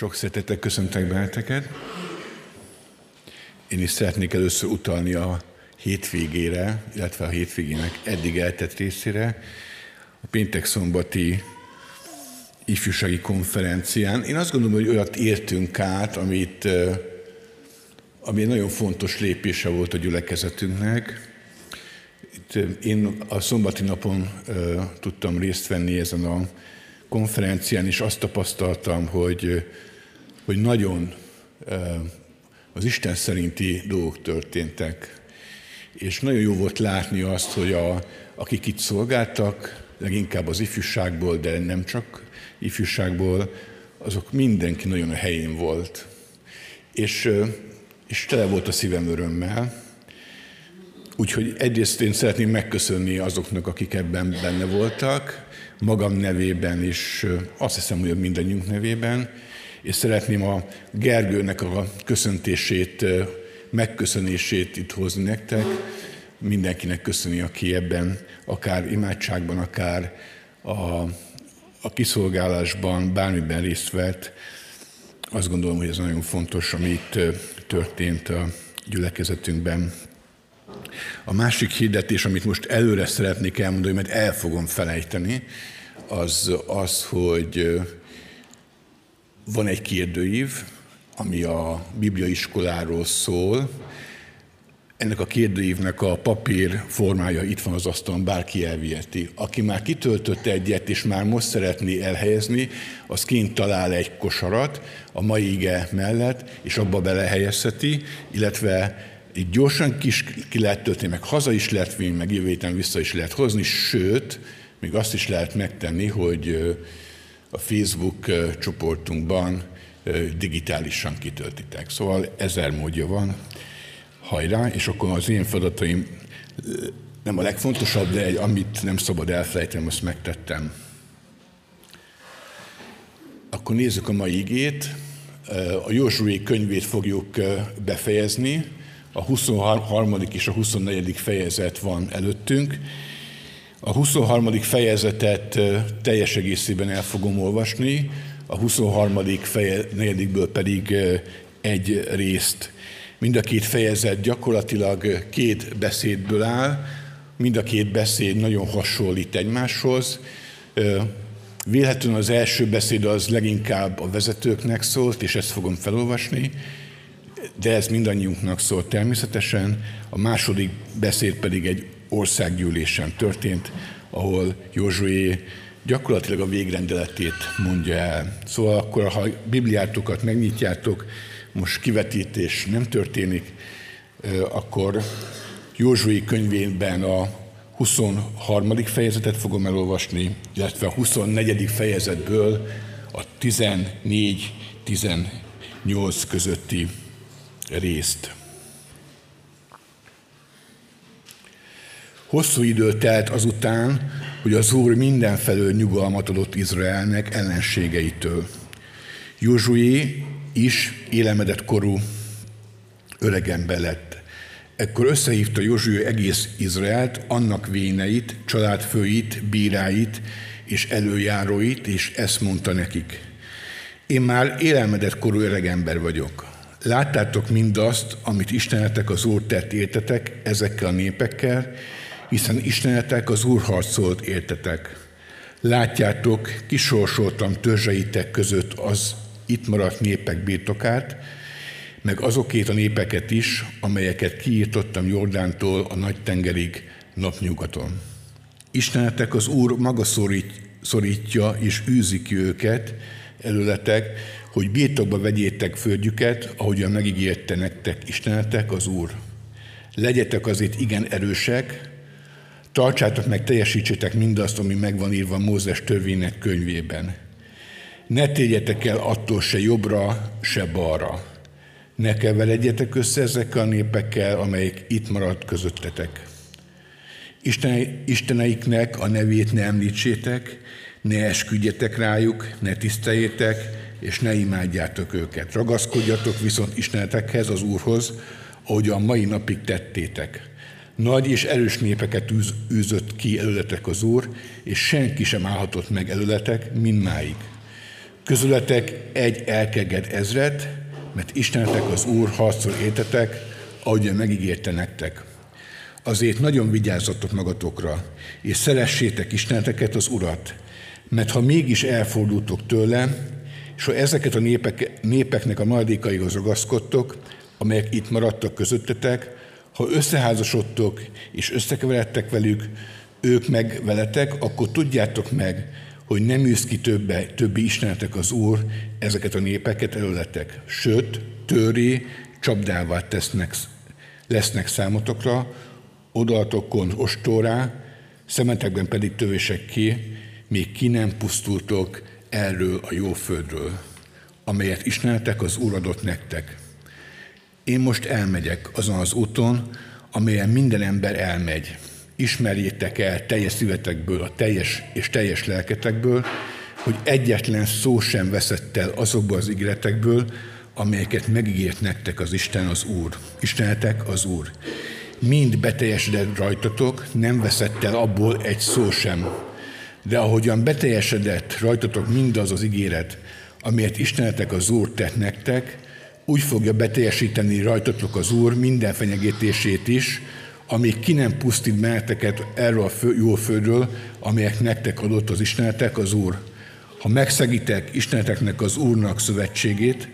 Sok szeretettel köszöntek benneteket. Én is szeretnék először utalni a hétvégére, illetve a hétvégének eddig eltett részére, a péntek szombati ifjúsági konferencián. Én azt gondolom, hogy olyat értünk át, amit, ami egy nagyon fontos lépése volt a gyülekezetünknek. Itt én a szombati napon tudtam részt venni ezen a konferencián, és azt tapasztaltam, hogy hogy nagyon az Isten szerinti dolgok történtek. És nagyon jó volt látni azt, hogy a, akik itt szolgáltak, leginkább az ifjúságból, de nem csak ifjúságból, azok mindenki nagyon a helyén volt. És, és tele volt a szívem örömmel. Úgyhogy egyrészt én szeretném megköszönni azoknak, akik ebben benne voltak, magam nevében is, azt hiszem, hogy mindannyiunk nevében, és szeretném a Gergőnek a köszöntését, megköszönését itt hozni nektek. Mindenkinek köszöni, aki ebben, akár imádságban, akár a, a kiszolgálásban, bármiben részt vett. Azt gondolom, hogy ez nagyon fontos, ami itt történt a gyülekezetünkben. A másik hirdetés, amit most előre szeretnék elmondani, mert el fogom felejteni, az az, hogy van egy kérdőív, ami a bibliaiskoláról szól. Ennek a kérdőívnek a papír formája itt van az asztalon, bárki elviheti. Aki már kitöltötte egyet, és már most szeretné elhelyezni, az kint talál egy kosarat a mai ige mellett, és abba belehelyezheti, illetve így gyorsan kis ki lehet tölteni, meg haza is lehet vinni, meg jövő héten vissza is lehet hozni, sőt, még azt is lehet megtenni, hogy a Facebook csoportunkban digitálisan kitöltitek. Szóval ezer módja van, hajrá, és akkor az én feladataim nem a legfontosabb, de egy, amit nem szabad elfelejteni, azt megtettem. Akkor nézzük a mai igét. A Józsué könyvét fogjuk befejezni. A 23. és a 24. fejezet van előttünk, a 23. fejezetet teljes egészében el fogom olvasni, a 23. fejezetből pedig egy részt. Mind a két fejezet gyakorlatilag két beszédből áll, mind a két beszéd nagyon hasonlít egymáshoz. Véletlenül az első beszéd az leginkább a vezetőknek szólt, és ezt fogom felolvasni, de ez mindannyiunknak szólt természetesen. A második beszéd pedig egy országgyűlésen történt, ahol Józsué gyakorlatilag a végrendeletét mondja el. Szóval akkor, ha Bibliátokat megnyitjátok, most kivetítés nem történik, akkor Józsué könyvében a 23. fejezetet fogom elolvasni, illetve a 24. fejezetből a 14-18 közötti részt. Hosszú idő telt azután, hogy az Úr mindenfelől nyugalmat adott Izraelnek ellenségeitől. Józsué is élemedett korú öregember lett. Ekkor összehívta Józsué egész Izraelt, annak véneit, családfőit, bíráit és előjáróit, és ezt mondta nekik. Én már élelmedett korú öregember vagyok. Láttátok mindazt, amit Istenetek az Úr tett értetek ezekkel a népekkel, hiszen Istenetek az Úr harcolt értetek. Látjátok, kisorsoltam törzseitek között az itt maradt népek birtokát, meg azokét a népeket is, amelyeket kiírtottam Jordántól a nagy tengerig napnyugaton. Istenetek az Úr maga szorít, szorítja és űzi ki őket előletek, hogy birtokba vegyétek földjüket, ahogyan megígérte nektek Istenetek az Úr. Legyetek azért igen erősek, Tartsátok meg, teljesítsétek mindazt, ami megvan írva Mózes törvénynek könyvében. Ne térjetek el attól se jobbra, se balra. Ne keveredjetek össze ezekkel a népekkel, amelyek itt maradt közöttetek. Isten, Isteneiknek a nevét ne említsétek, ne esküdjetek rájuk, ne tiszteljétek, és ne imádjátok őket. Ragaszkodjatok viszont Istenetekhez, az Úrhoz, ahogy a mai napig tettétek. Nagy és erős népeket űz, űzött ki előletek az Úr, és senki sem állhatott meg előletek mindmáig. Közületek egy elkeged ezret, mert Istenetek az Úr harcol értetek, ahogy megígérte nektek. Azért nagyon vigyázzatok magatokra, és szeressétek Isteneteket, az Urat, mert ha mégis elfordultok tőle, és ha ezeket a népek, népeknek a maradékaihoz ragaszkodtok, amelyek itt maradtak közöttetek, ha összeházasodtok és összekeveredtek velük, ők meg veletek, akkor tudjátok meg, hogy nem űz ki többe, többi istenetek az Úr ezeket a népeket előletek. Sőt, töri, csapdává tesznek, lesznek számotokra, odalatokon ostorá, szemetekben pedig tövések ki, még ki nem pusztultok erről a jó földről, amelyet Istenetek az Úr adott nektek. Én most elmegyek azon az úton, amelyen minden ember elmegy. Ismerjétek el teljes szívetekből, a teljes és teljes lelketekből, hogy egyetlen szó sem veszett el azokból az ígéretekből, amelyeket megígért nektek az Isten az Úr. Istenetek az Úr. Mind beteljesedett rajtatok, nem veszett el abból egy szó sem. De ahogyan beteljesedett rajtatok mindaz az ígéret, amelyet Istenetek az Úr tett nektek, úgy fogja beteljesíteni rajtatok az Úr minden fenyegetését is, amíg ki nem pusztít meneteket erről a fő, jó földről, amelyek nektek adott az Istenetek, az Úr. Ha megszegitek Isteneteknek az Úrnak szövetségét,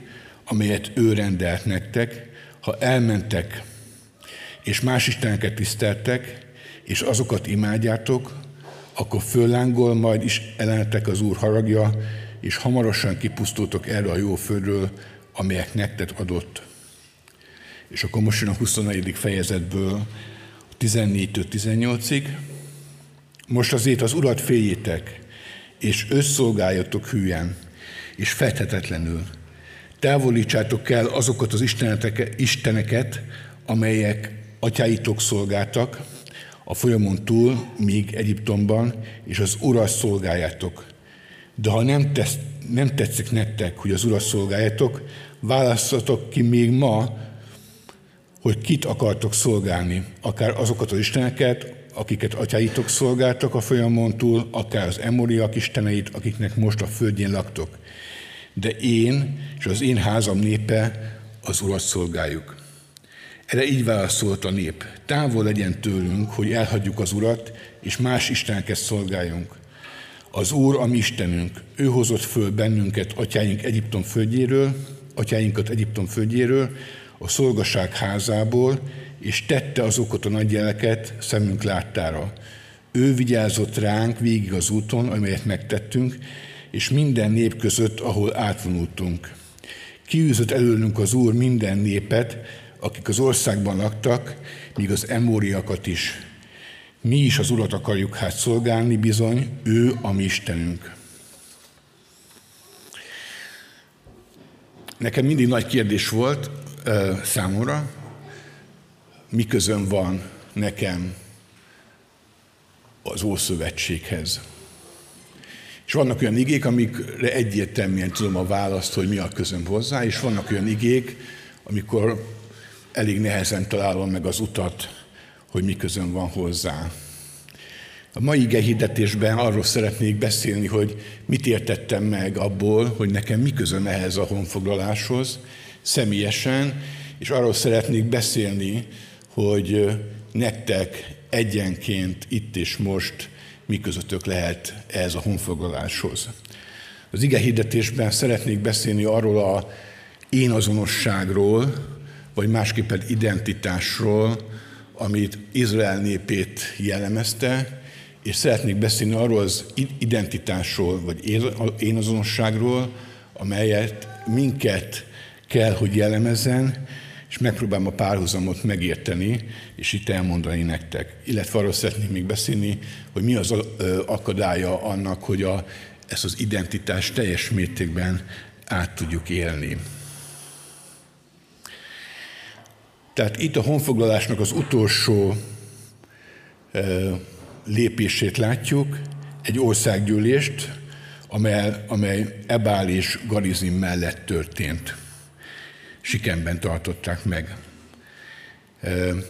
amelyet ő rendelt nektek, ha elmentek, és más isteneket tiszteltek, és azokat imádjátok, akkor föllángol majd is ellenetek az Úr haragja, és hamarosan kipusztultok erről a jó földről, amelyek nektek adott. És akkor most jön a 24. fejezetből 14-től 18-ig. Most azért az Urat féljétek, és összolgáljatok hülyen, és fethetetlenül. Távolítsátok el azokat az isteneket, amelyek atyáitok szolgáltak, a folyamon túl, míg Egyiptomban, és az Urat szolgáljátok. De ha nem, tesz, nem tetszik nektek, hogy az Urat szolgáljátok, választatok ki még ma, hogy kit akartok szolgálni, akár azokat az isteneket, akiket atyáitok szolgáltak a folyamon túl, akár az emoriak isteneit, akiknek most a földjén laktok. De én és az én házam népe az Urat szolgáljuk. Erre így válaszolt a nép. Távol legyen tőlünk, hogy elhagyjuk az Urat, és más isteneket szolgáljunk. Az Úr a mi Istenünk, ő hozott föl bennünket atyáink Egyiptom földjéről, atyáinkat Egyiptom földjéről, a szolgaság házából, és tette azokat a nagy jeleket szemünk láttára. Ő vigyázott ránk végig az úton, amelyet megtettünk, és minden nép között, ahol átvonultunk. Kiűzött előlünk az Úr minden népet, akik az országban laktak, míg az emóriakat is. Mi is az Urat akarjuk hát szolgálni, bizony, ő a mi Istenünk. Nekem mindig nagy kérdés volt uh, számomra, mi közön van nekem az Ószövetséghez. És vannak olyan igék, amikre egyértelműen tudom a választ, hogy mi a közöm hozzá, és vannak olyan igék, amikor elég nehezen találom meg az utat, hogy mi közön van hozzá. A mai hirdetésben arról szeretnék beszélni, hogy mit értettem meg abból, hogy nekem mi közöm ehhez a honfoglaláshoz, személyesen, és arról szeretnék beszélni, hogy nektek egyenként itt és most mi közöttök lehet ehhez a honfoglaláshoz. Az ige hirdetésben szeretnék beszélni arról a én azonosságról, vagy másképpen identitásról, amit Izrael népét jellemezte, és szeretnék beszélni arról az identitásról, vagy én azonosságról, amelyet minket kell, hogy jellemezzen, és megpróbálom a párhuzamot megérteni, és itt elmondani nektek. Illetve arról szeretnék még beszélni, hogy mi az akadálya annak, hogy a, ezt az identitást teljes mértékben át tudjuk élni. Tehát itt a honfoglalásnak az utolsó lépését látjuk, egy országgyűlést, amely, amely Ebál és Garizim mellett történt. Sikenben tartották meg.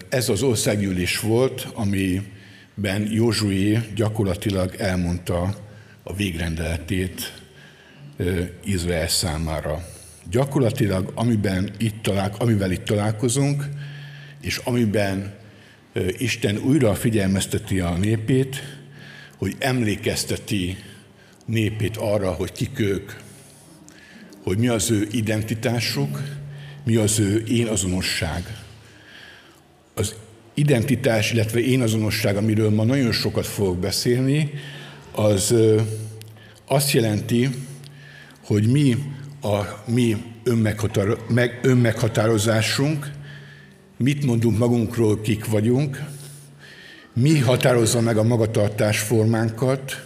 Ez az országgyűlés volt, amiben Józsué gyakorlatilag elmondta a végrendeletét Izrael számára. Gyakorlatilag, amiben itt talál, amivel itt találkozunk, és amiben Isten újra figyelmezteti a népét, hogy emlékezteti népét arra, hogy kik ők, hogy mi az ő identitásuk, mi az ő én azonosság. Az identitás, illetve én azonosság, amiről ma nagyon sokat fogok beszélni, az azt jelenti, hogy mi a mi önmeghatározásunk, mit mondunk magunkról, kik vagyunk, mi határozza meg a magatartás formánkat,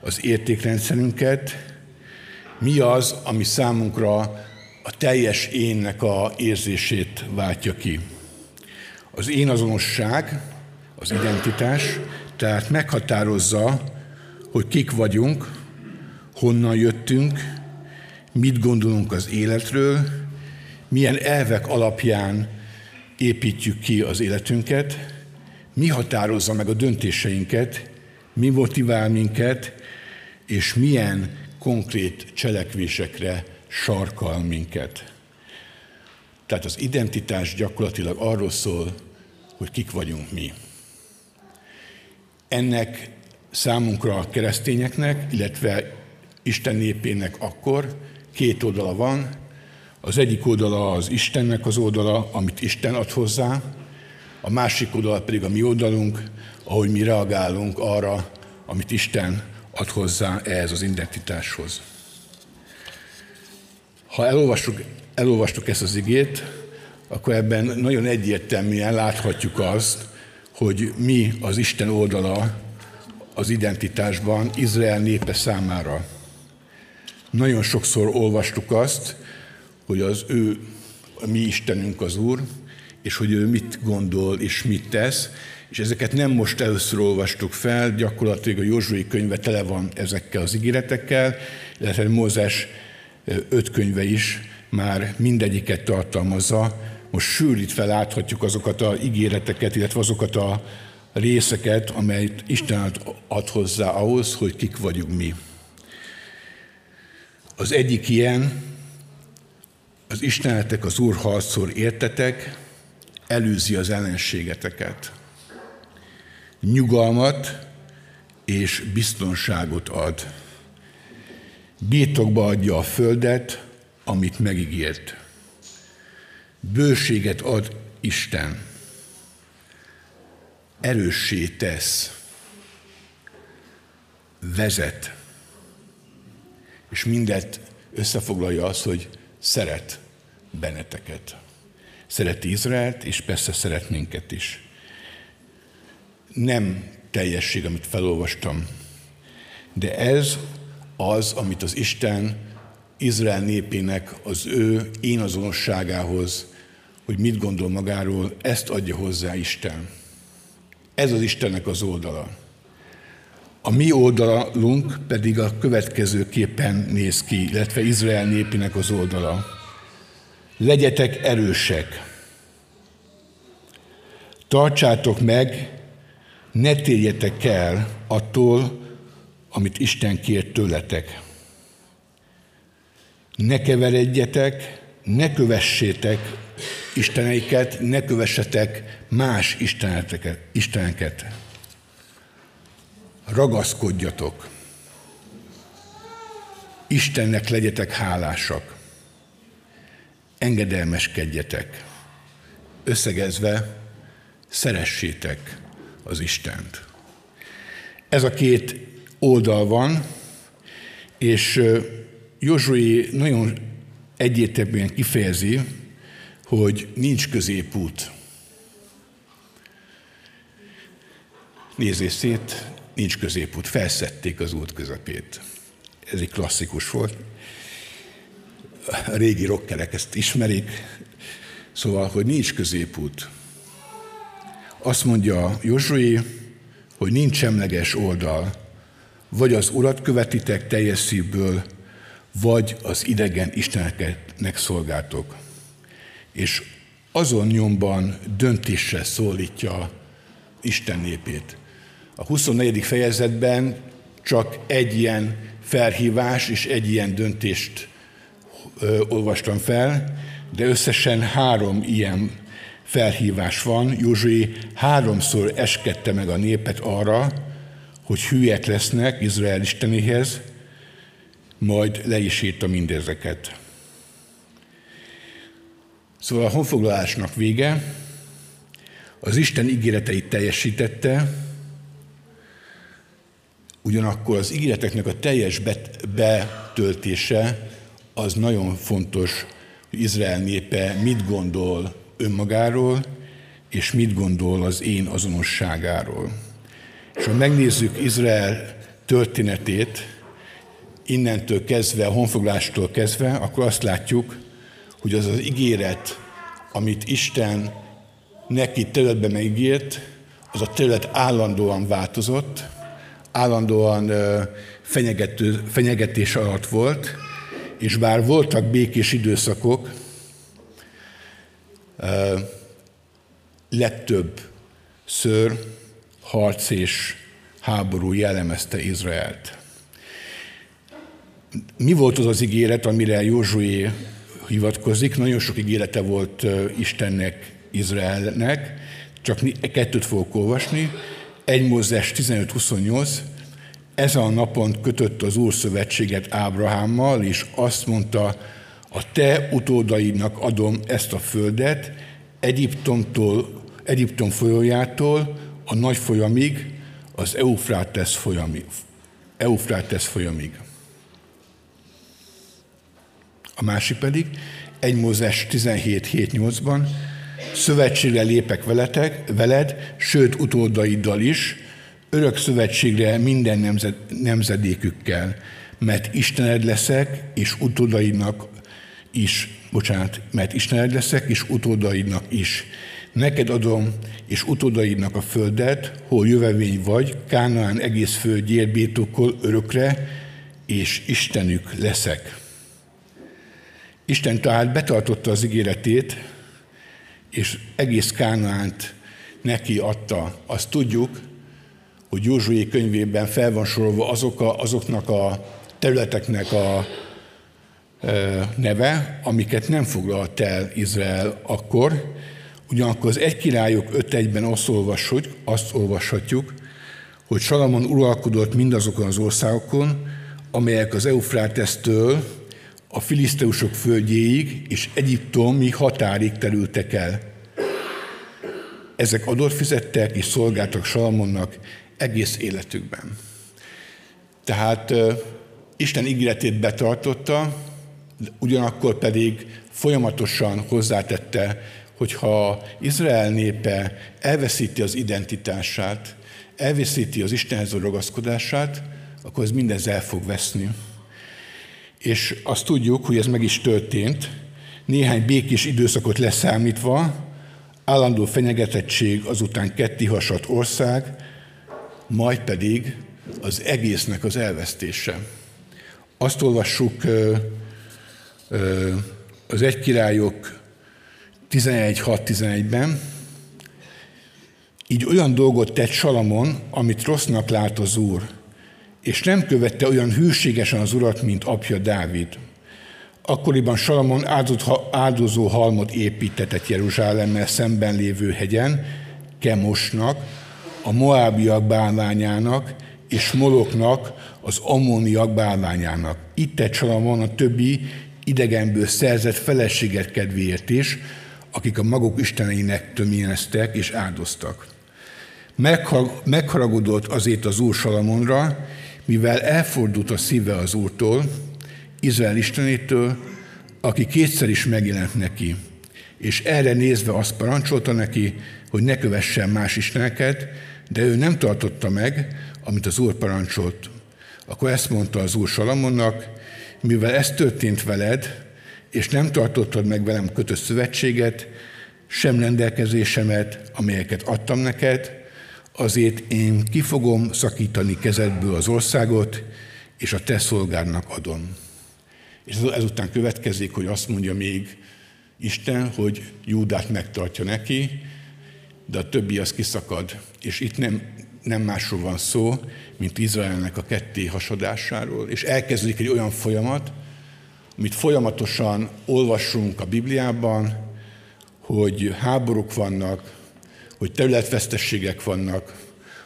az értékrendszerünket, mi az, ami számunkra a teljes énnek a érzését váltja ki. Az én azonosság, az identitás, tehát meghatározza, hogy kik vagyunk, honnan jöttünk, mit gondolunk az életről, milyen elvek alapján építjük ki az életünket, mi határozza meg a döntéseinket, mi motivál minket, és milyen konkrét cselekvésekre sarkal minket. Tehát az identitás gyakorlatilag arról szól, hogy kik vagyunk mi. Ennek számunkra a keresztényeknek, illetve Isten népének akkor két oldala van. Az egyik oldala az Istennek az oldala, amit Isten ad hozzá, a másik oldala pedig a mi oldalunk, ahogy mi reagálunk arra, amit Isten ad hozzá ehhez az identitáshoz. Ha elolvastuk, elolvastuk ezt az igét, akkor ebben nagyon egyértelműen láthatjuk azt, hogy mi az Isten oldala az identitásban Izrael népe számára. Nagyon sokszor olvastuk azt, hogy az ő, a mi Istenünk az Úr, és hogy ő mit gondol és mit tesz, és ezeket nem most először olvastuk fel, gyakorlatilag a Józsuai könyve tele van ezekkel az ígéretekkel, illetve Mózes öt könyve is már mindegyiket tartalmazza. Most sűrítve láthatjuk azokat a ígéreteket, illetve azokat a részeket, amelyet Isten ad hozzá ahhoz, hogy kik vagyunk mi. Az egyik ilyen, az Istenetek az Úr harcol értetek, előzi az ellenségeteket. Nyugalmat és biztonságot ad. Birtokba adja a földet, amit megígért. Bőséget ad Isten. Erőssé tesz. Vezet. És mindet összefoglalja az, hogy szeret benneteket. Szereti Izraelt, és persze szeret minket is. Nem teljesség, amit felolvastam, de ez az, amit az Isten Izrael népének az ő én azonosságához, hogy mit gondol magáról, ezt adja hozzá Isten. Ez az Istennek az oldala. A mi oldalunk pedig a következőképpen néz ki, illetve Izrael népének az oldala legyetek erősek. Tartsátok meg, ne térjetek el attól, amit Isten kér tőletek. Ne keveredjetek, ne kövessétek isteneiket, ne kövessetek más isteneket. Ragaszkodjatok. Istennek legyetek hálásak engedelmeskedjetek. Összegezve, szeressétek az Istent. Ez a két oldal van, és Józsué nagyon egyértelműen kifejezi, hogy nincs középút. Nézzés szét, nincs középút. Felszették az út közepét. Ez egy klasszikus volt a régi rockerek ezt ismerik, szóval, hogy nincs középút. Azt mondja Józsué, hogy nincs semleges oldal, vagy az urat követitek teljes szívből, vagy az idegen isteneknek szolgáltok. És azon nyomban döntésre szólítja Isten népét. A 24. fejezetben csak egy ilyen felhívás, és egy ilyen döntést ö, olvastam fel, de összesen három ilyen felhívás van. Józsué háromszor eskedte meg a népet arra, hogy hülyek lesznek Izrael istenéhez, majd le is írta mindezeket. Szóval a honfoglalásnak vége, az Isten ígéreteit teljesítette, ugyanakkor az ígéreteknek a teljes betöltése az nagyon fontos, hogy Izrael népe mit gondol önmagáról, és mit gondol az én azonosságáról. És ha megnézzük Izrael történetét, innentől kezdve, a honfoglástól kezdve, akkor azt látjuk, hogy az az ígéret, amit Isten neki területben megígért, az a terület állandóan változott, állandóan fenyegető, fenyegetés alatt volt, és bár voltak békés időszakok, legtöbb ször, harc és háború jellemezte Izraelt. Mi volt az az ígéret, amire Józsué hivatkozik? Nagyon sok ígérete volt Istennek, Izraelnek, csak kettőt fogok olvasni. 1 Mózes 15-28, ezen a napon kötött az Úr szövetséget Ábrahámmal, és azt mondta, a te utódaidnak adom ezt a földet, Egyiptomtól, Egyiptom folyójától a nagy folyamig, az Eufrátesz folyamig. Eufrátesz folyamig. A másik pedig, 1 Mózes 17.7.8-ban, szövetségre lépek veletek, veled, sőt utódaiddal is, örök szövetségre minden nemzed, nemzedékükkel, mert Istened leszek, és utódaidnak is, bocsánat, mert Istened leszek, és utódaidnak is. Neked adom, és utódaidnak a földet, hol jövevény vagy, Kánaán egész földjét birtokol örökre, és Istenük leszek. Isten tehát betartotta az ígéretét, és egész Kánaánt neki adta. Azt tudjuk, hogy Józsué könyvében fel van sorolva azok a, azoknak a területeknek a neve, amiket nem foglalt el Izrael akkor, ugyanakkor az egy királyok 5.1-ben azt, olvashatjuk, azt olvashatjuk, hogy Salamon uralkodott mindazokon az országokon, amelyek az Eufrátesztől a filiszteusok földjéig és Egyiptomi határig terültek el. Ezek adott fizettek és szolgáltak Salamonnak egész életükben. Tehát Isten ígéretét betartotta, ugyanakkor pedig folyamatosan hozzátette, hogyha Izrael népe elveszíti az identitását, elveszíti az Istenhez a ragaszkodását, akkor ez mindez el fog veszni. És azt tudjuk, hogy ez meg is történt, néhány békés időszakot leszámítva, állandó fenyegetettség, azután hasadt ország, majd pedig az egésznek az elvesztése. Azt olvassuk az egy királyok 11.6.11-ben, így olyan dolgot tett Salamon, amit rossznak lát az Úr, és nem követte olyan hűségesen az urat, mint apja Dávid. Akkoriban Salamon áldozó halmot építetett Jeruzsálemmel szemben lévő hegyen, Kemosnak, a Moábiak bálványának, és Moloknak, az ammóniak bálványának. Itt tett Salamon a többi idegenből szerzett feleséget kedvéért is, akik a maguk isteneinek töményeztek és áldoztak. Megharagudott azért az Úr Salamonra, mivel elfordult a szíve az Úrtól, Izrael Istenétől, aki kétszer is megjelent neki, és erre nézve azt parancsolta neki, hogy ne kövessen más isteneket, de ő nem tartotta meg, amit az Úr parancsolt. Akkor ezt mondta az Úr Salamonnak, mivel ez történt veled, és nem tartottad meg velem kötött szövetséget, sem rendelkezésemet, amelyeket adtam neked, azért én ki fogom szakítani kezedből az országot, és a te szolgárnak adom. És ezután következik, hogy azt mondja még Isten, hogy Júdát megtartja neki, de a többi az kiszakad. És itt nem, nem másról van szó, mint Izraelnek a ketté hasadásáról. És elkezdődik egy olyan folyamat, amit folyamatosan olvassunk a Bibliában, hogy háborúk vannak, hogy területvesztességek vannak,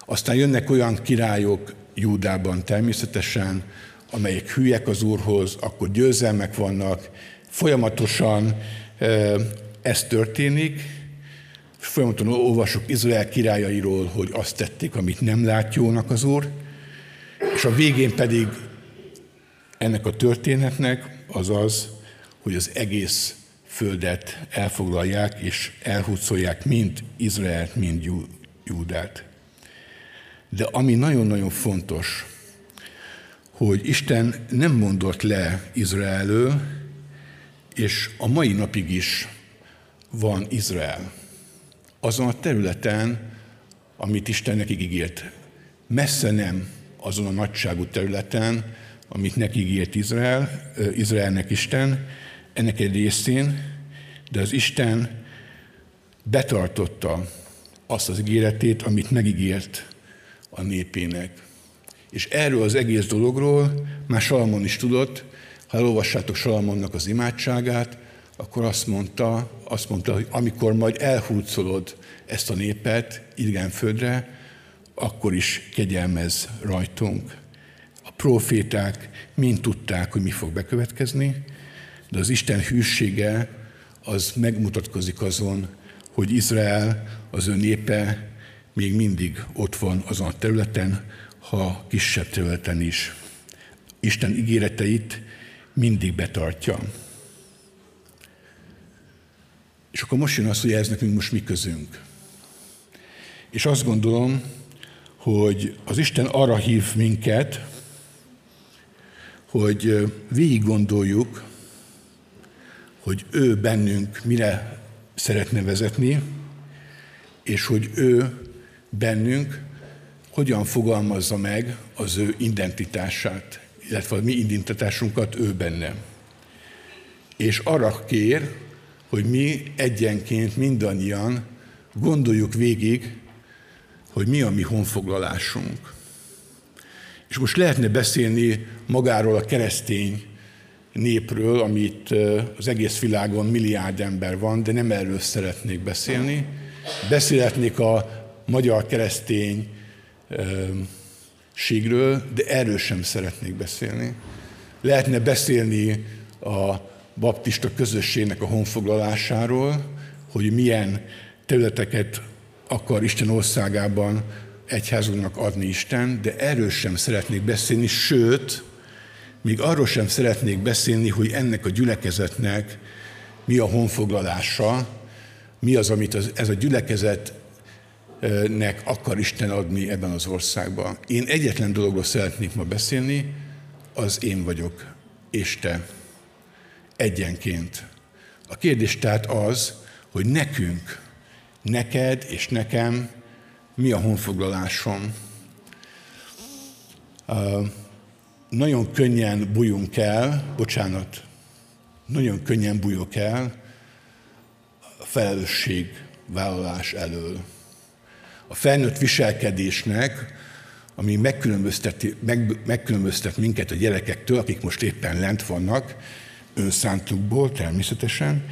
aztán jönnek olyan királyok Júdában természetesen, amelyek hülyek az Úrhoz, akkor győzelmek vannak, folyamatosan ez történik, folyamatosan olvasok Izrael királyairól, hogy azt tették, amit nem lát jónak az Úr, és a végén pedig ennek a történetnek az az, hogy az egész földet elfoglalják és elhúzolják mind Izraelt, mind Júdát. De ami nagyon-nagyon fontos, hogy Isten nem mondott le Izraelől, és a mai napig is van Izrael. Azon a területen, amit Isten nekik ígért. Messze nem azon a nagyságú területen, amit neki ígért Izrael, Izraelnek Isten, ennek egy részén, de az Isten betartotta azt az ígéretét, amit megígért a népének. És erről az egész dologról már Salamon is tudott, ha elolvassátok Salamonnak az imádságát, akkor azt mondta, azt mondta, hogy amikor majd elhúzolod ezt a népet idegen földre, akkor is kegyelmez rajtunk. A proféták mind tudták, hogy mi fog bekövetkezni, de az Isten hűsége az megmutatkozik azon, hogy Izrael, az ő népe még mindig ott van azon a területen, ha kisebb területen is. Isten ígéreteit mindig betartja. És akkor most jön az, hogy ez nekünk most mi közünk. És azt gondolom, hogy az Isten arra hív minket, hogy végig gondoljuk, hogy ő bennünk mire szeretne vezetni, és hogy ő bennünk hogyan fogalmazza meg az ő identitását, illetve a mi identitásunkat ő benne. És arra kér, hogy mi egyenként mindannyian gondoljuk végig, hogy mi a mi honfoglalásunk. És most lehetne beszélni magáról a keresztény népről, amit az egész világon milliárd ember van, de nem erről szeretnék beszélni. Beszélhetnék a magyar keresztény ségről, de erről sem szeretnék beszélni. Lehetne beszélni a baptista közösségnek a honfoglalásáról, hogy milyen területeket akar Isten országában egyházunknak adni Isten, de erről sem szeretnék beszélni, sőt, még arról sem szeretnék beszélni, hogy ennek a gyülekezetnek mi a honfoglalása, mi az, amit az, ez a gyülekezetnek akar Isten adni ebben az országban. Én egyetlen dologról szeretnék ma beszélni, az én vagyok, és te egyenként. A kérdés tehát az, hogy nekünk, neked és nekem mi a honfoglalásom. Nagyon könnyen bújunk el, bocsánat, nagyon könnyen bújok el a felelősségvállalás elől. A felnőtt viselkedésnek, ami megkülönböztet, meg, megkülönböztet minket a gyerekektől, akik most éppen lent vannak, önszántukból természetesen,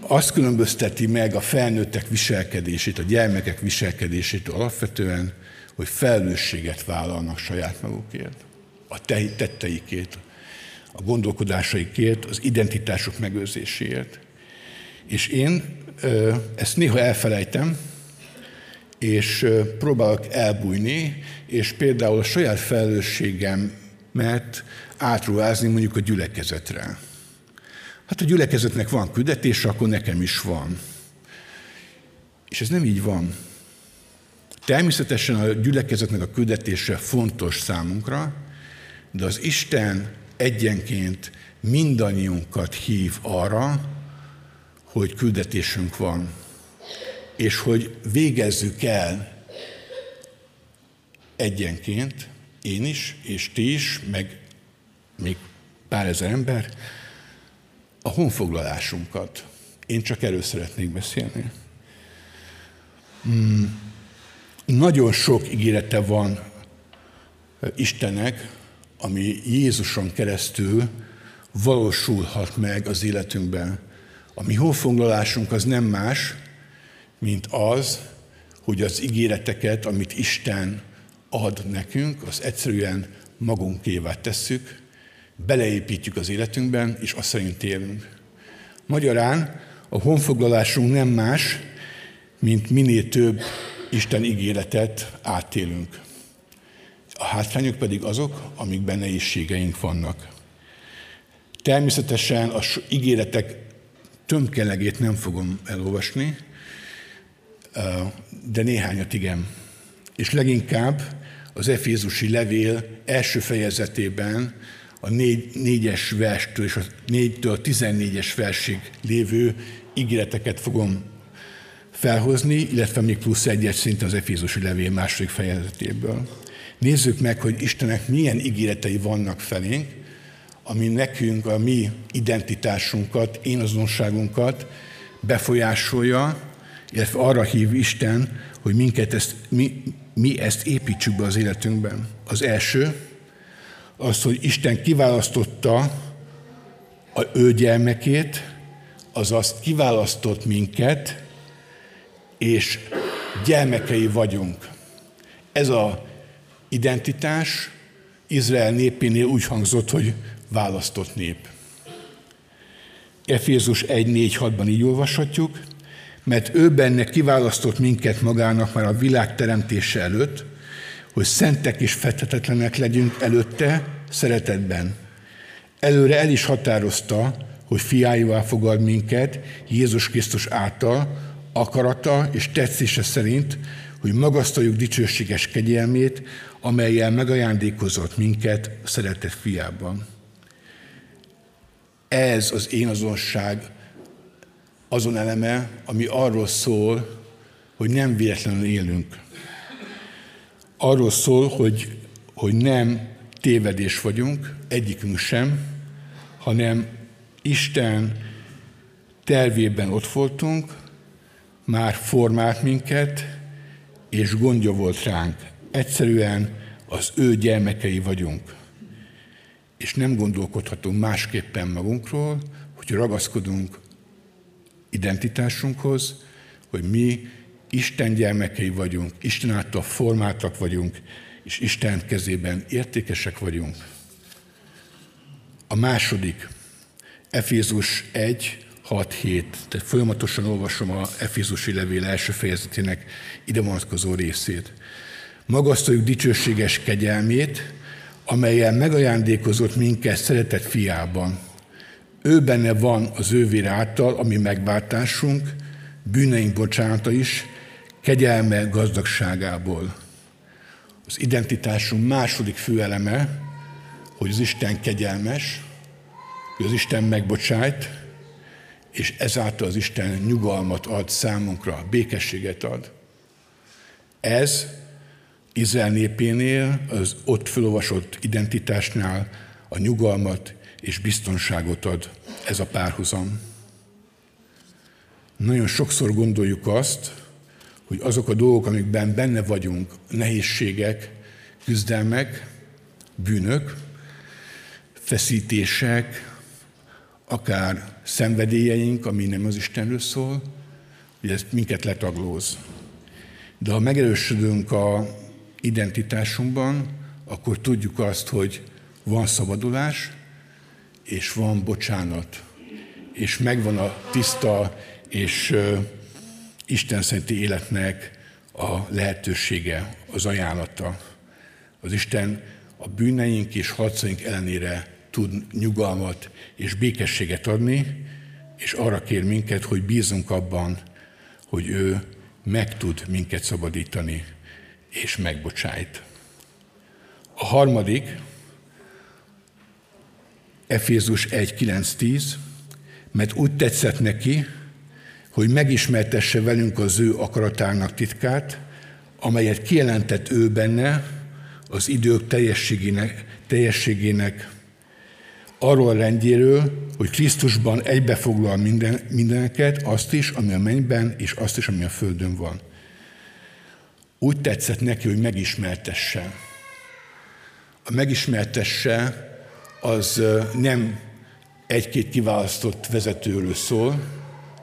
azt különbözteti meg a felnőttek viselkedését, a gyermekek viselkedését alapvetően, hogy felelősséget vállalnak saját magukért, a tetteikért, a gondolkodásaikért, az identitások megőrzéséért. És én ezt néha elfelejtem, és próbálok elbújni, és például a saját felelősségemet átruházni mondjuk a gyülekezetre. Hát a gyülekezetnek van küldetése, akkor nekem is van. És ez nem így van. Természetesen a gyülekezetnek a küldetése fontos számunkra, de az Isten egyenként mindannyiunkat hív arra, hogy küldetésünk van, és hogy végezzük el egyenként, én is, és ti is, meg még pár ezer ember, a honfoglalásunkat. Én csak erről szeretnék beszélni. Hmm. Nagyon sok ígérete van Istennek, ami Jézuson keresztül valósulhat meg az életünkben. A mi hófoglalásunk az nem más, mint az, hogy az ígéreteket, amit Isten ad nekünk, az egyszerűen magunkévá tesszük, beleépítjük az életünkben, és azt szerint élünk. Magyarán a honfoglalásunk nem más, mint minél több Isten ígéretet átélünk. A hátrányok pedig azok, amikben nehézségeink vannak. Természetesen az ígéretek tömkelegét nem fogom elolvasni, de néhányat igen. És leginkább az Efézusi levél első fejezetében a négy, négyes verstől és a négytől a tizennégyes versig lévő ígéreteket fogom felhozni, illetve még plusz egyet szinte az Efézusi levél második fejezetéből. Nézzük meg, hogy Istenek milyen ígéretei vannak felénk, ami nekünk a mi identitásunkat, én azonosságunkat befolyásolja, illetve arra hív Isten, hogy minket ezt, mi, mi ezt építsük be az életünkben. Az első, az, hogy Isten kiválasztotta a ő gyermekét, azaz kiválasztott minket, és gyermekei vagyunk. Ez a identitás Izrael népénél úgy hangzott, hogy választott nép. Efézus 1.4.6-ban így olvashatjuk, mert ő benne kiválasztott minket magának már a világ teremtése előtt, hogy szentek és fethetetlenek legyünk előtte szeretetben. Előre el is határozta, hogy fiáival fogad minket Jézus Krisztus által, akarata és tetszése szerint, hogy magasztaljuk dicsőséges kegyelmét, amelyel megajándékozott minket szeretett fiában. Ez az én azonság azon eleme, ami arról szól, hogy nem véletlenül élünk. Arról szól, hogy, hogy nem tévedés vagyunk, egyikünk sem, hanem Isten tervében ott voltunk, már formált minket, és gondja volt ránk. Egyszerűen az ő gyermekei vagyunk. És nem gondolkodhatunk másképpen magunkról, hogy ragaszkodunk identitásunkhoz, hogy mi Isten gyermekei vagyunk, Isten által formáltak vagyunk, és Isten kezében értékesek vagyunk. A második, Efézus 1, 6-7, tehát folyamatosan olvasom a Efézusi levél első fejezetének ide vonatkozó részét. Magasztaljuk dicsőséges kegyelmét, amelyen megajándékozott minket szeretett fiában. Ő benne van az ő által, ami megváltásunk, bűneink bocsánata is, kegyelme gazdagságából. Az identitásunk második főeleme, hogy az Isten kegyelmes, hogy az Isten megbocsájt, és ezáltal az Isten nyugalmat ad számunkra, békességet ad. Ez Izrael népénél, az ott felolvasott identitásnál a nyugalmat és biztonságot ad ez a párhuzam. Nagyon sokszor gondoljuk azt, hogy azok a dolgok, amikben benne vagyunk, nehézségek, küzdelmek, bűnök, feszítések, akár szenvedélyeink, ami nem az Istenről szól, hogy ez minket letaglóz. De ha megerősödünk a identitásunkban, akkor tudjuk azt, hogy van szabadulás, és van bocsánat, és megvan a tiszta és Isten szenti életnek a lehetősége, az ajánlata. Az Isten a bűneink és harcaink ellenére tud nyugalmat és békességet adni, és arra kér minket, hogy bízunk abban, hogy ő meg tud minket szabadítani, és megbocsájt. A harmadik, Efézus 1.9.10, mert úgy tetszett neki, hogy megismertesse velünk az ő akaratának titkát, amelyet kijelentett ő benne az idők teljességének, teljességének arról rendjéről, hogy Krisztusban egybefoglal minden, mindeneket, azt is, ami a mennyben, és azt is, ami a földön van. Úgy tetszett neki, hogy megismertesse. A megismertesse az nem egy-két kiválasztott vezetőről szól,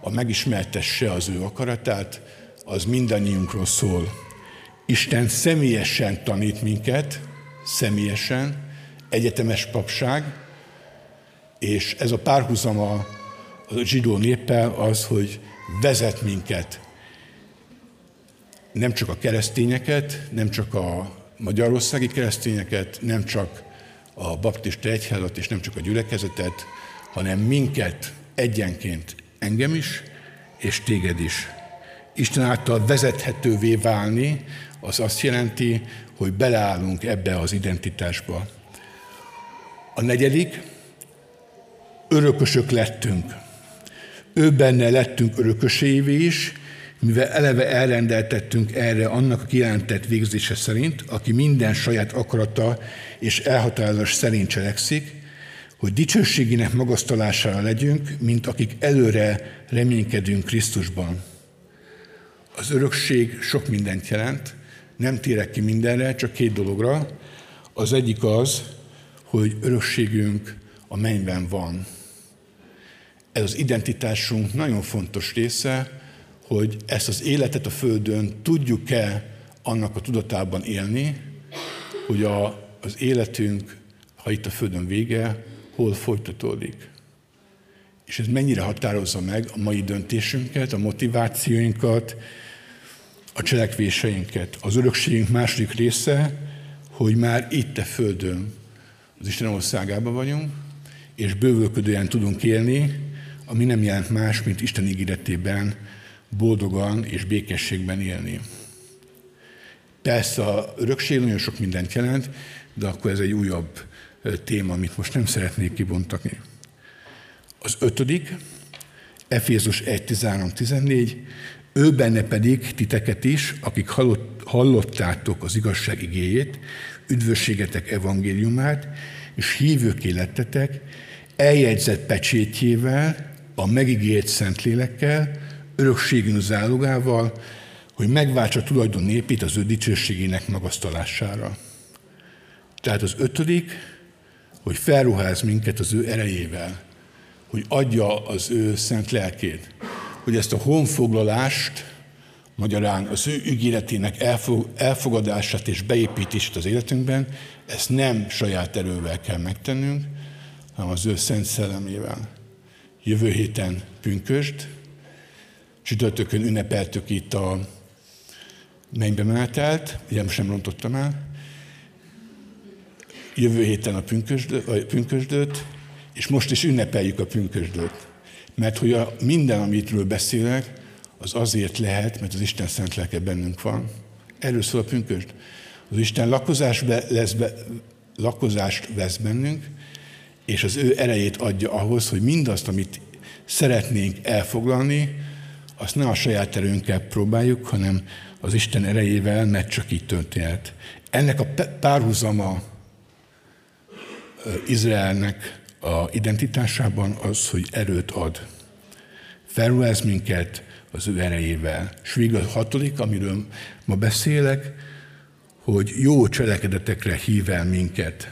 a megismertesse az ő akaratát, az mindannyiunkról szól. Isten személyesen tanít minket, személyesen, egyetemes papság, és ez a párhuzam a, a zsidó néppel az, hogy vezet minket. Nem csak a keresztényeket, nem csak a magyarországi keresztényeket, nem csak a baptista egyházat és nem csak a gyülekezetet, hanem minket egyenként, engem is, és téged is. Isten által vezethetővé válni, az azt jelenti, hogy beleállunk ebbe az identitásba. A negyedik, örökösök lettünk. Ő benne lettünk örökösévé is, mivel eleve elrendeltettünk erre annak a kijelentett végzése szerint, aki minden saját akarata és elhatározás szerint cselekszik, hogy dicsőségének magasztalására legyünk, mint akik előre reménykedünk Krisztusban. Az örökség sok mindent jelent, nem térek ki mindenre, csak két dologra. Az egyik az, hogy örökségünk a mennyben van. Ez az identitásunk nagyon fontos része, hogy ezt az életet a Földön tudjuk-e annak a tudatában élni, hogy a, az életünk, ha itt a Földön vége, hol folytatódik. És ez mennyire határozza meg a mai döntésünket, a motivációinkat, a cselekvéseinket. Az örökségünk második része, hogy már itt a Földön, az Isten országában vagyunk, és bővölködően tudunk élni, ami nem jelent más, mint Isten ígéretében boldogan és békességben élni. Persze a örökség nagyon sok mindent jelent, de akkor ez egy újabb téma, amit most nem szeretnék kibontani. Az ötödik, Efézus 1, 13, 14, ő benne pedig titeket is, akik hallott, hallottátok az igazság igéjét, üdvösségetek evangéliumát, és hívőké lettetek, eljegyzett pecsétjével, a megígért Szentlélekkel, örökségünk zálogával, hogy megváltsa tulajdon népét az ő dicsőségének magasztalására. Tehát az ötödik, hogy felruház minket az ő erejével, hogy adja az ő szent lelkét, hogy ezt a honfoglalást, magyarán az ő ügyéletének elfogadását és beépítését az életünkben, ezt nem saját erővel kell megtennünk, hanem az ő szent szellemével. Jövő héten pünkösd, csütörtökön ünnepeltük itt a mennybe menetelt, most nem rontottam el, jövő héten a pünkösdöt, és most is ünnepeljük a pünkösdöt. Mert hogy a minden, amitről beszélek, az azért lehet, mert az Isten szent lelke bennünk van. Erről szól a pünkösd. Az Isten lakozás be, lesz be, lakozást vesz bennünk, és az ő erejét adja ahhoz, hogy mindazt, amit szeretnénk elfoglalni, azt ne a saját erőnkkel próbáljuk, hanem az Isten erejével, mert csak így történhet. Ennek a párhuzama Izraelnek a identitásában az, hogy erőt ad. Felruház minket az ő erejével. És végül a hatodik, amiről ma beszélek, hogy jó cselekedetekre hív el minket.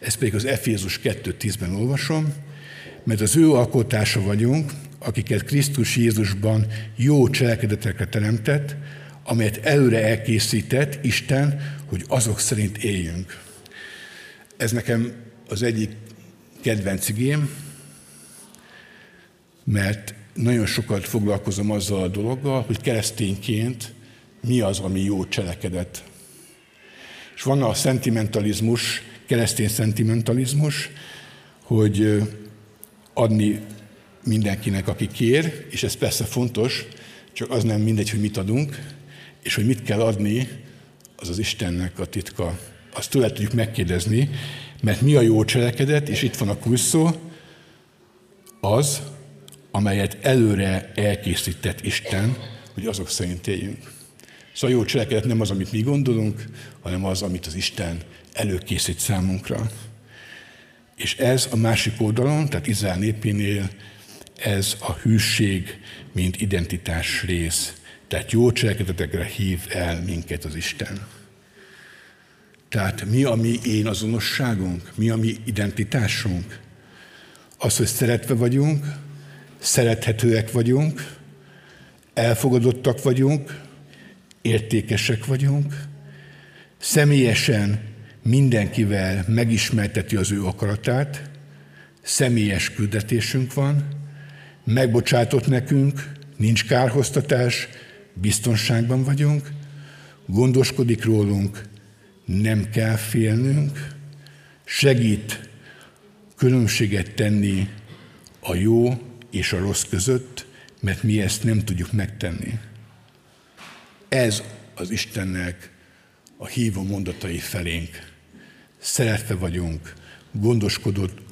Ezt pedig az Efézus 2.10-ben olvasom, mert az ő alkotása vagyunk, akiket Krisztus Jézusban jó cselekedetekre teremtett, amelyet előre elkészített Isten, hogy azok szerint éljünk. Ez nekem az egyik kedvenc igém, mert nagyon sokat foglalkozom azzal a dologgal, hogy keresztényként mi az, ami jó cselekedet. És van a szentimentalizmus, keresztény szentimentalizmus, hogy adni mindenkinek, aki kér, és ez persze fontos, csak az nem mindegy, hogy mit adunk, és hogy mit kell adni, az az Istennek a titka. Azt tőle tudjuk megkérdezni, mert mi a jó cselekedet, és itt van a kulszó, az, amelyet előre elkészített Isten, hogy azok szerint éljünk. Szóval a jó cselekedet nem az, amit mi gondolunk, hanem az, amit az Isten előkészít számunkra. És ez a másik oldalon, tehát Izrael népénél ez a hűség, mint identitás rész. Tehát jó cselekedetekre hív el minket az Isten. Tehát mi a mi én azonosságunk, mi a mi identitásunk? Az, hogy szeretve vagyunk, szerethetőek vagyunk, elfogadottak vagyunk, értékesek vagyunk, személyesen mindenkivel megismerteti az ő akaratát, személyes küldetésünk van, megbocsátott nekünk, nincs kárhoztatás, biztonságban vagyunk, gondoskodik rólunk, nem kell félnünk, segít különbséget tenni a jó és a rossz között, mert mi ezt nem tudjuk megtenni. Ez az Istennek a hívó mondatai felénk. Szeretve vagyunk,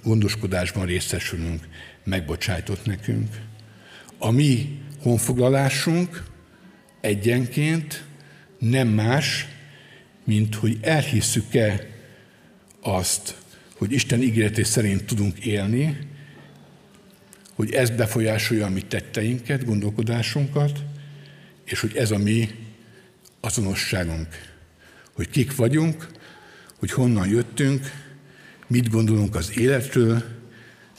gondoskodásban részesülünk, megbocsájtott nekünk. A mi honfoglalásunk egyenként nem más, mint hogy elhisszük-e azt, hogy Isten ígéreté szerint tudunk élni, hogy ez befolyásolja a mi tetteinket, gondolkodásunkat, és hogy ez a mi azonosságunk. Hogy kik vagyunk, hogy honnan jöttünk, mit gondolunk az életről,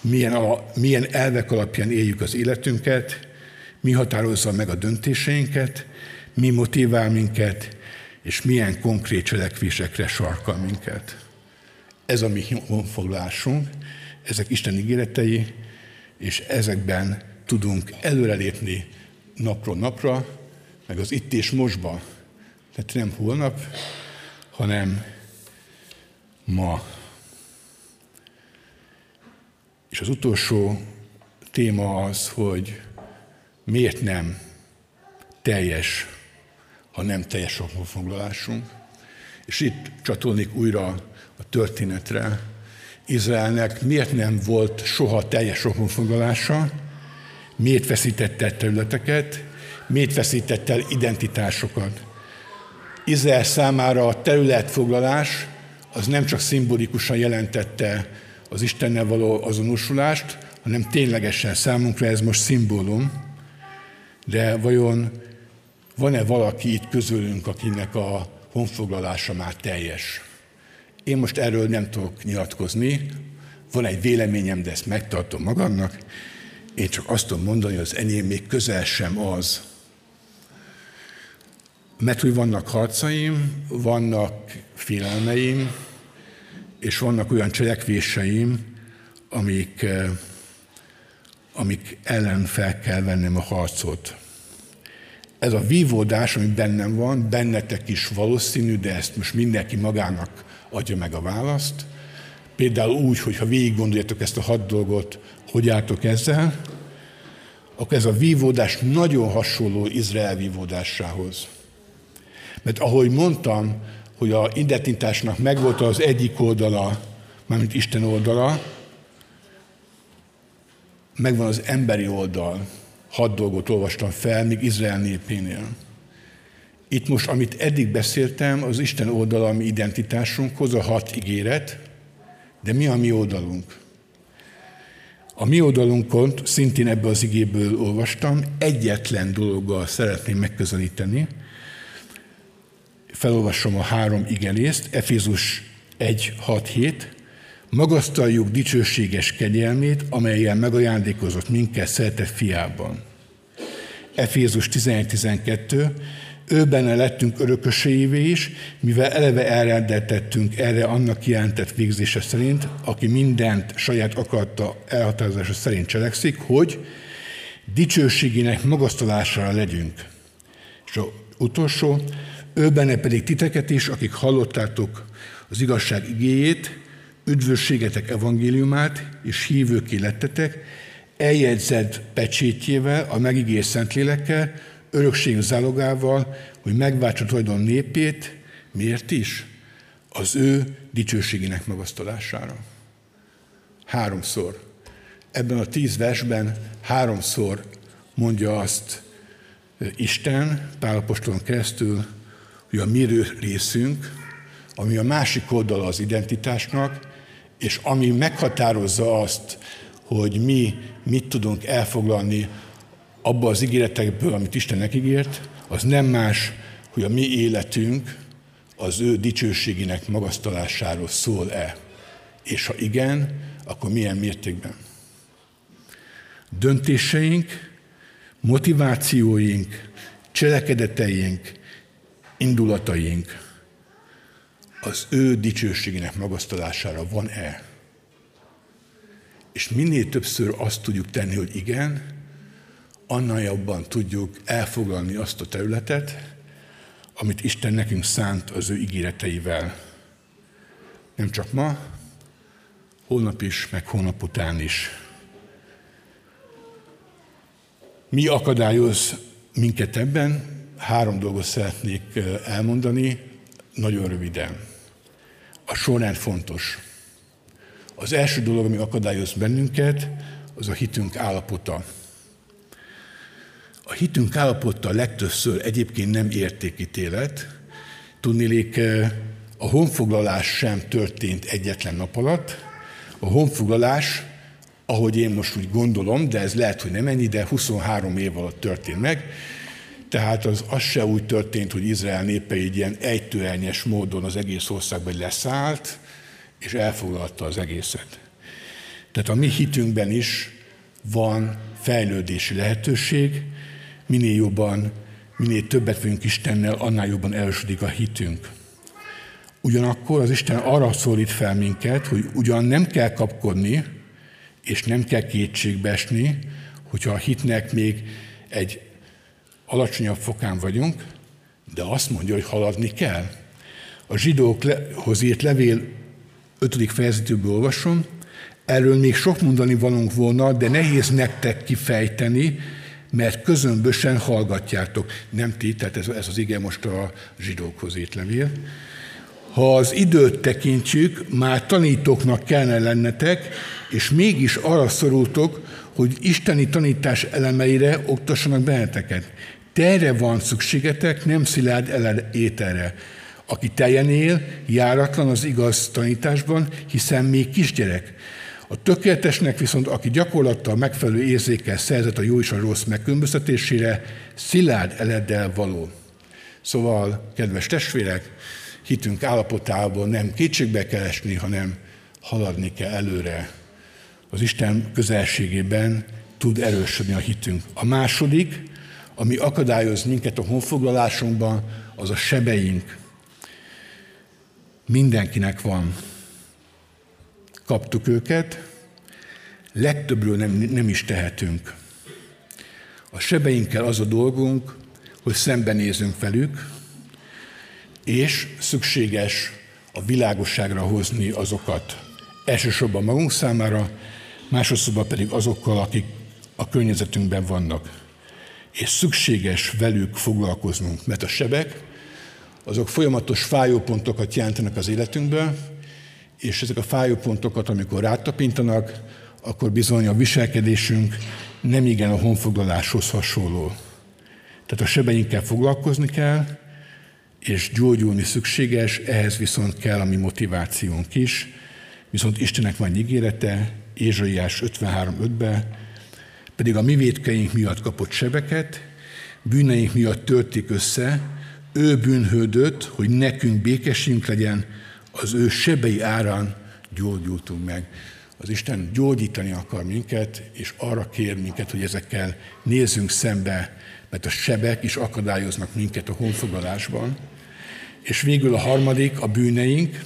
milyen, a, milyen elvek alapján éljük az életünket, mi határozza meg a döntéseinket, mi motivál minket, és milyen konkrét cselekvésekre sarkal minket. Ez a mi honfoglalásunk, ezek Isten ígéretei, és ezekben tudunk előrelépni napról napra, meg az itt és mostba. Tehát nem holnap, hanem ma. És az utolsó téma az, hogy miért nem teljes, ha nem teljes a foglalásunk. És itt csatolnék újra a történetre. Izraelnek miért nem volt soha teljes rokonfoglalása, miért veszítette el területeket, miért veszítette el identitásokat. Izrael számára a területfoglalás az nem csak szimbolikusan jelentette az Istennel való azonosulást, hanem ténylegesen számunkra ez most szimbólum. De vajon van-e valaki itt közülünk, akinek a honfoglalása már teljes? Én most erről nem tudok nyilatkozni, van egy véleményem, de ezt megtartom magamnak. Én csak azt tudom mondani, hogy az enyém még közel sem az. Mert hogy vannak harcaim, vannak félelmeim, és vannak olyan cselekvéseim, amik, eh, amik ellen fel kell vennem a harcot. Ez a vívódás, ami bennem van, bennetek is valószínű, de ezt most mindenki magának adja meg a választ. Például úgy, hogy ha végig gondoljátok ezt a hat dolgot, hogy álltok ezzel, akkor ez a vívódás nagyon hasonló Izrael vívódásához. Mert ahogy mondtam, hogy a identitásnak megvolt az egyik oldala, mármint Isten oldala, megvan az emberi oldal. Hat dolgot olvastam fel, még Izrael népénél. Itt most, amit eddig beszéltem, az Isten oldala a mi identitásunkhoz, a hat ígéret, de mi a mi oldalunk? A mi oldalunkon, szintén ebből az igéből olvastam, egyetlen dologgal szeretném megközelíteni. Felolvasom a három igenészt, Efézus 1, 6, 7. Magasztaljuk dicsőséges kegyelmét, amelyel megajándékozott minket szeretett fiában. Efézus 11, 12 ő benne lettünk örököseivé is, mivel eleve elrendeltettünk erre annak kijelentett végzése szerint, aki mindent saját akarta elhatározása szerint cselekszik, hogy dicsőségének magasztalására legyünk. És a utolsó, ő benne pedig titeket is, akik hallottátok az igazság igéjét, üdvösségetek evangéliumát, és hívőké lettetek, eljegyzett pecsétjével, a megígért Szentlélekkel, örökség zálogával, hogy megváltsa tulajdon népét, miért is? Az ő dicsőségének magasztalására. Háromszor. Ebben a tíz versben háromszor mondja azt Isten, Pálapostolon keresztül, hogy a mi részünk, ami a másik oldala az identitásnak, és ami meghatározza azt, hogy mi mit tudunk elfoglalni abba az ígéretekből, amit Istennek ígért, az nem más, hogy a mi életünk az ő dicsőségének magasztalásáról szól-e. És ha igen, akkor milyen mértékben? Döntéseink, motivációink, cselekedeteink, indulataink az ő dicsőségének magasztalására van-e? És minél többször azt tudjuk tenni, hogy igen, annál jobban tudjuk elfoglalni azt a területet, amit Isten nekünk szánt az ő ígéreteivel. Nem csak ma, holnap is, meg hónap után is. Mi akadályoz minket ebben? Három dolgot szeretnék elmondani, nagyon röviden. A sorrend fontos. Az első dolog, ami akadályoz bennünket, az a hitünk állapota. A hitünk állapota legtöbbször egyébként nem értékítélet. Tudnélék, a honfoglalás sem történt egyetlen nap alatt. A honfoglalás, ahogy én most úgy gondolom, de ez lehet, hogy nem ennyi, de 23 év alatt történt meg. Tehát az, az se úgy történt, hogy Izrael népe egy ilyen egytőelnyes módon az egész országban leszállt, és elfoglalta az egészet. Tehát a mi hitünkben is van fejlődési lehetőség, minél jobban, minél többet vagyunk Istennel, annál jobban erősödik a hitünk. Ugyanakkor az Isten arra szólít fel minket, hogy ugyan nem kell kapkodni, és nem kell kétségbe esni, hogyha a hitnek még egy alacsonyabb fokán vagyunk, de azt mondja, hogy haladni kell. A zsidókhoz írt levél 5. fejezetéből olvasom, erről még sok mondani valunk volna, de nehéz nektek kifejteni, mert közömbösen hallgatjátok. Nem ti, tehát ez, ez az ige most a zsidókhoz írt levél. Ha az időt tekintjük, már tanítóknak kellene lennetek, és mégis arra szorultok, hogy isteni tanítás elemeire oktassanak benneteket. Terre van szükségetek, nem szilárd ételre. Aki teljen él, járatlan az igaz tanításban, hiszen még kisgyerek. A tökéletesnek viszont, aki gyakorlattal megfelelő érzékkel szerzett a jó és a rossz megkülönböztetésére, szilárd eleddel való. Szóval, kedves testvérek, hitünk állapotából nem kétségbe kell esni, hanem haladni kell előre. Az Isten közelségében tud erősödni a hitünk. A második, ami akadályoz minket a honfoglalásunkban, az a sebeink. Mindenkinek van kaptuk őket, legtöbbről nem, nem is tehetünk. A sebeinkkel az a dolgunk, hogy szembenézünk velük, és szükséges a világosságra hozni azokat. Elsősorban magunk számára, másodszorban pedig azokkal, akik a környezetünkben vannak. És szükséges velük foglalkoznunk, mert a sebek, azok folyamatos fájópontokat jelentenek az életünkben, és ezek a fájópontokat, amikor rátapintanak, akkor bizony a viselkedésünk nem igen a honfoglaláshoz hasonló. Tehát a sebeinkkel foglalkozni kell, és gyógyulni szükséges, ehhez viszont kell a mi motivációnk is. Viszont Istennek van ígérete, Ézsaiás 53.5-ben, pedig a mi védkeink miatt kapott sebeket, bűneink miatt törték össze, ő bűnhődött, hogy nekünk békessünk legyen, az ő sebei árán gyógyultunk meg. Az Isten gyógyítani akar minket, és arra kér minket, hogy ezekkel nézzünk szembe, mert a sebek is akadályoznak minket a honfoglalásban. És végül a harmadik, a bűneink,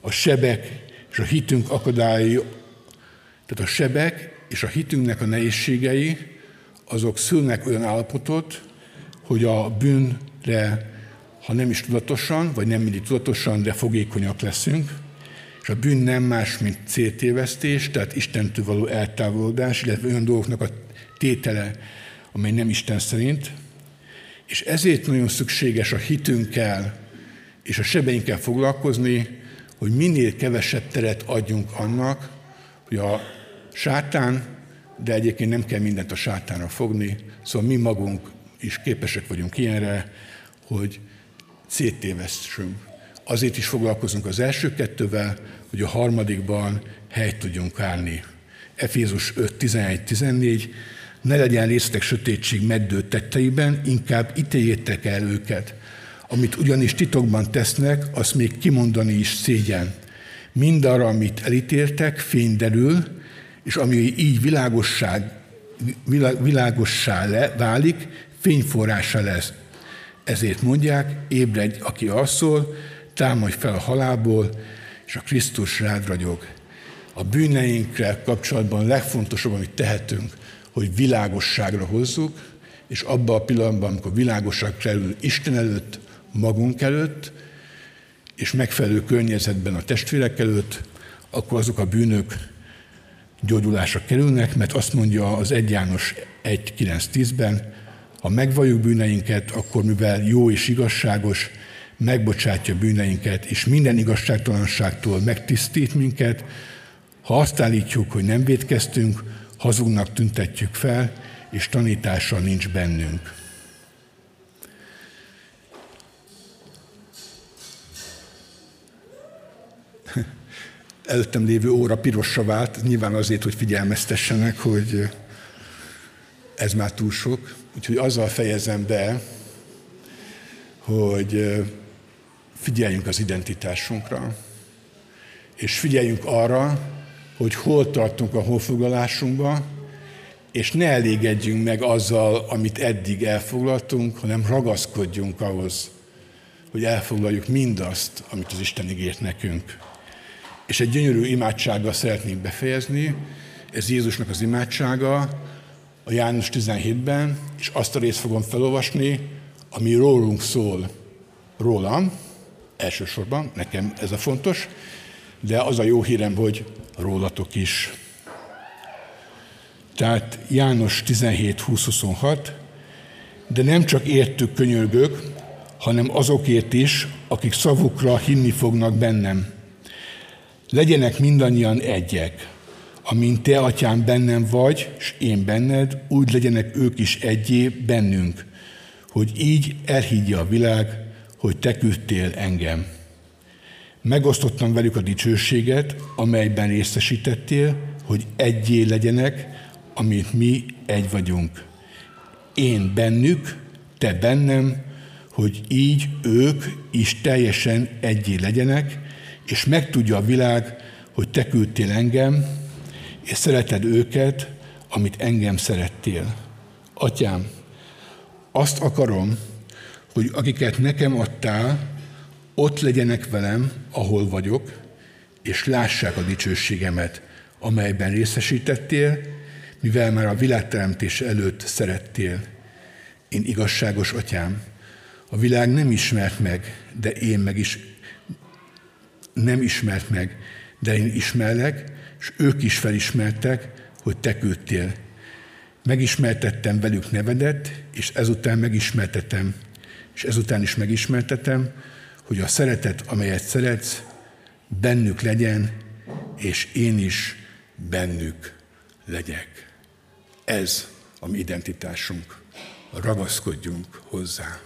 a sebek és a hitünk akadályai, tehát a sebek és a hitünknek a nehézségei, azok szülnek olyan állapotot, hogy a bűnre ha nem is tudatosan, vagy nem mindig tudatosan, de fogékonyak leszünk, és a bűn nem más, mint céltévesztés, tehát Istentől való eltávolodás, illetve olyan dolgoknak a tétele, amely nem Isten szerint, és ezért nagyon szükséges a hitünkkel és a sebeinkkel foglalkozni, hogy minél kevesebb teret adjunk annak, hogy a sátán, de egyébként nem kell mindent a sátánra fogni, szóval mi magunk is képesek vagyunk ilyenre, hogy széttévesztünk. Azért is foglalkozunk az első kettővel, hogy a harmadikban helyt tudjunk állni. Efézus 5, 11, 14, Ne legyen részletek sötétség meddő tetteiben, inkább ítéljétek el őket. Amit ugyanis titokban tesznek, azt még kimondani is szégyen. Mindarra, amit elítéltek, fény derül, és ami így világosság, világossá le, válik, fényforrása lesz. Ezért mondják, ébredj, aki alszol, támadj fel a halálból, és a Krisztus rád ragyog. A bűneinkkel kapcsolatban legfontosabb, amit tehetünk, hogy világosságra hozzuk, és abban a pillanatban, amikor világosság kerül Isten előtt, magunk előtt, és megfelelő környezetben a testvérek előtt, akkor azok a bűnök gyógyulásra kerülnek, mert azt mondja az 1 János 1.9.10-ben, ha megvalljuk bűneinket, akkor mivel jó és igazságos, megbocsátja bűneinket, és minden igazságtalanságtól megtisztít minket, ha azt állítjuk, hogy nem védkeztünk, hazugnak tüntetjük fel, és tanítása nincs bennünk. Előttem lévő óra pirosra vált, nyilván azért, hogy figyelmeztessenek, hogy ez már túl sok. Úgyhogy azzal fejezem be, hogy figyeljünk az identitásunkra, és figyeljünk arra, hogy hol tartunk a honfoglalásunkba, és ne elégedjünk meg azzal, amit eddig elfoglaltunk, hanem ragaszkodjunk ahhoz, hogy elfoglaljuk mindazt, amit az Isten ígért nekünk. És egy gyönyörű imádsággal szeretnék befejezni, ez Jézusnak az imádsága a János 17-ben, és azt a részt fogom felolvasni, ami rólunk szól. Rólam, elsősorban, nekem ez a fontos, de az a jó hírem, hogy rólatok is. Tehát János 17-20-26, de nem csak értük könyörgök, hanem azokért is, akik szavukra hinni fognak bennem. Legyenek mindannyian egyek, amint te, atyám, bennem vagy, és én benned, úgy legyenek ők is egyé bennünk, hogy így elhiggye a világ, hogy te küldtél engem. Megosztottam velük a dicsőséget, amelyben részesítettél, hogy egyé legyenek, amit mi egy vagyunk. Én bennük, te bennem, hogy így ők is teljesen egyé legyenek, és megtudja a világ, hogy te küldtél engem, és szereted őket, amit engem szerettél. Atyám, azt akarom, hogy akiket nekem adtál, ott legyenek velem, ahol vagyok, és lássák a dicsőségemet, amelyben részesítettél, mivel már a világteremtés előtt szerettél. Én igazságos atyám, a világ nem ismert meg, de én meg is nem ismert meg, de én ismerlek, és ők is felismertek, hogy te küldtél. Megismertettem velük nevedet, és ezután megismertetem, és ezután is megismertetem, hogy a szeretet, amelyet szeretsz, bennük legyen, és én is bennük legyek. Ez a mi identitásunk. Ragaszkodjunk hozzá.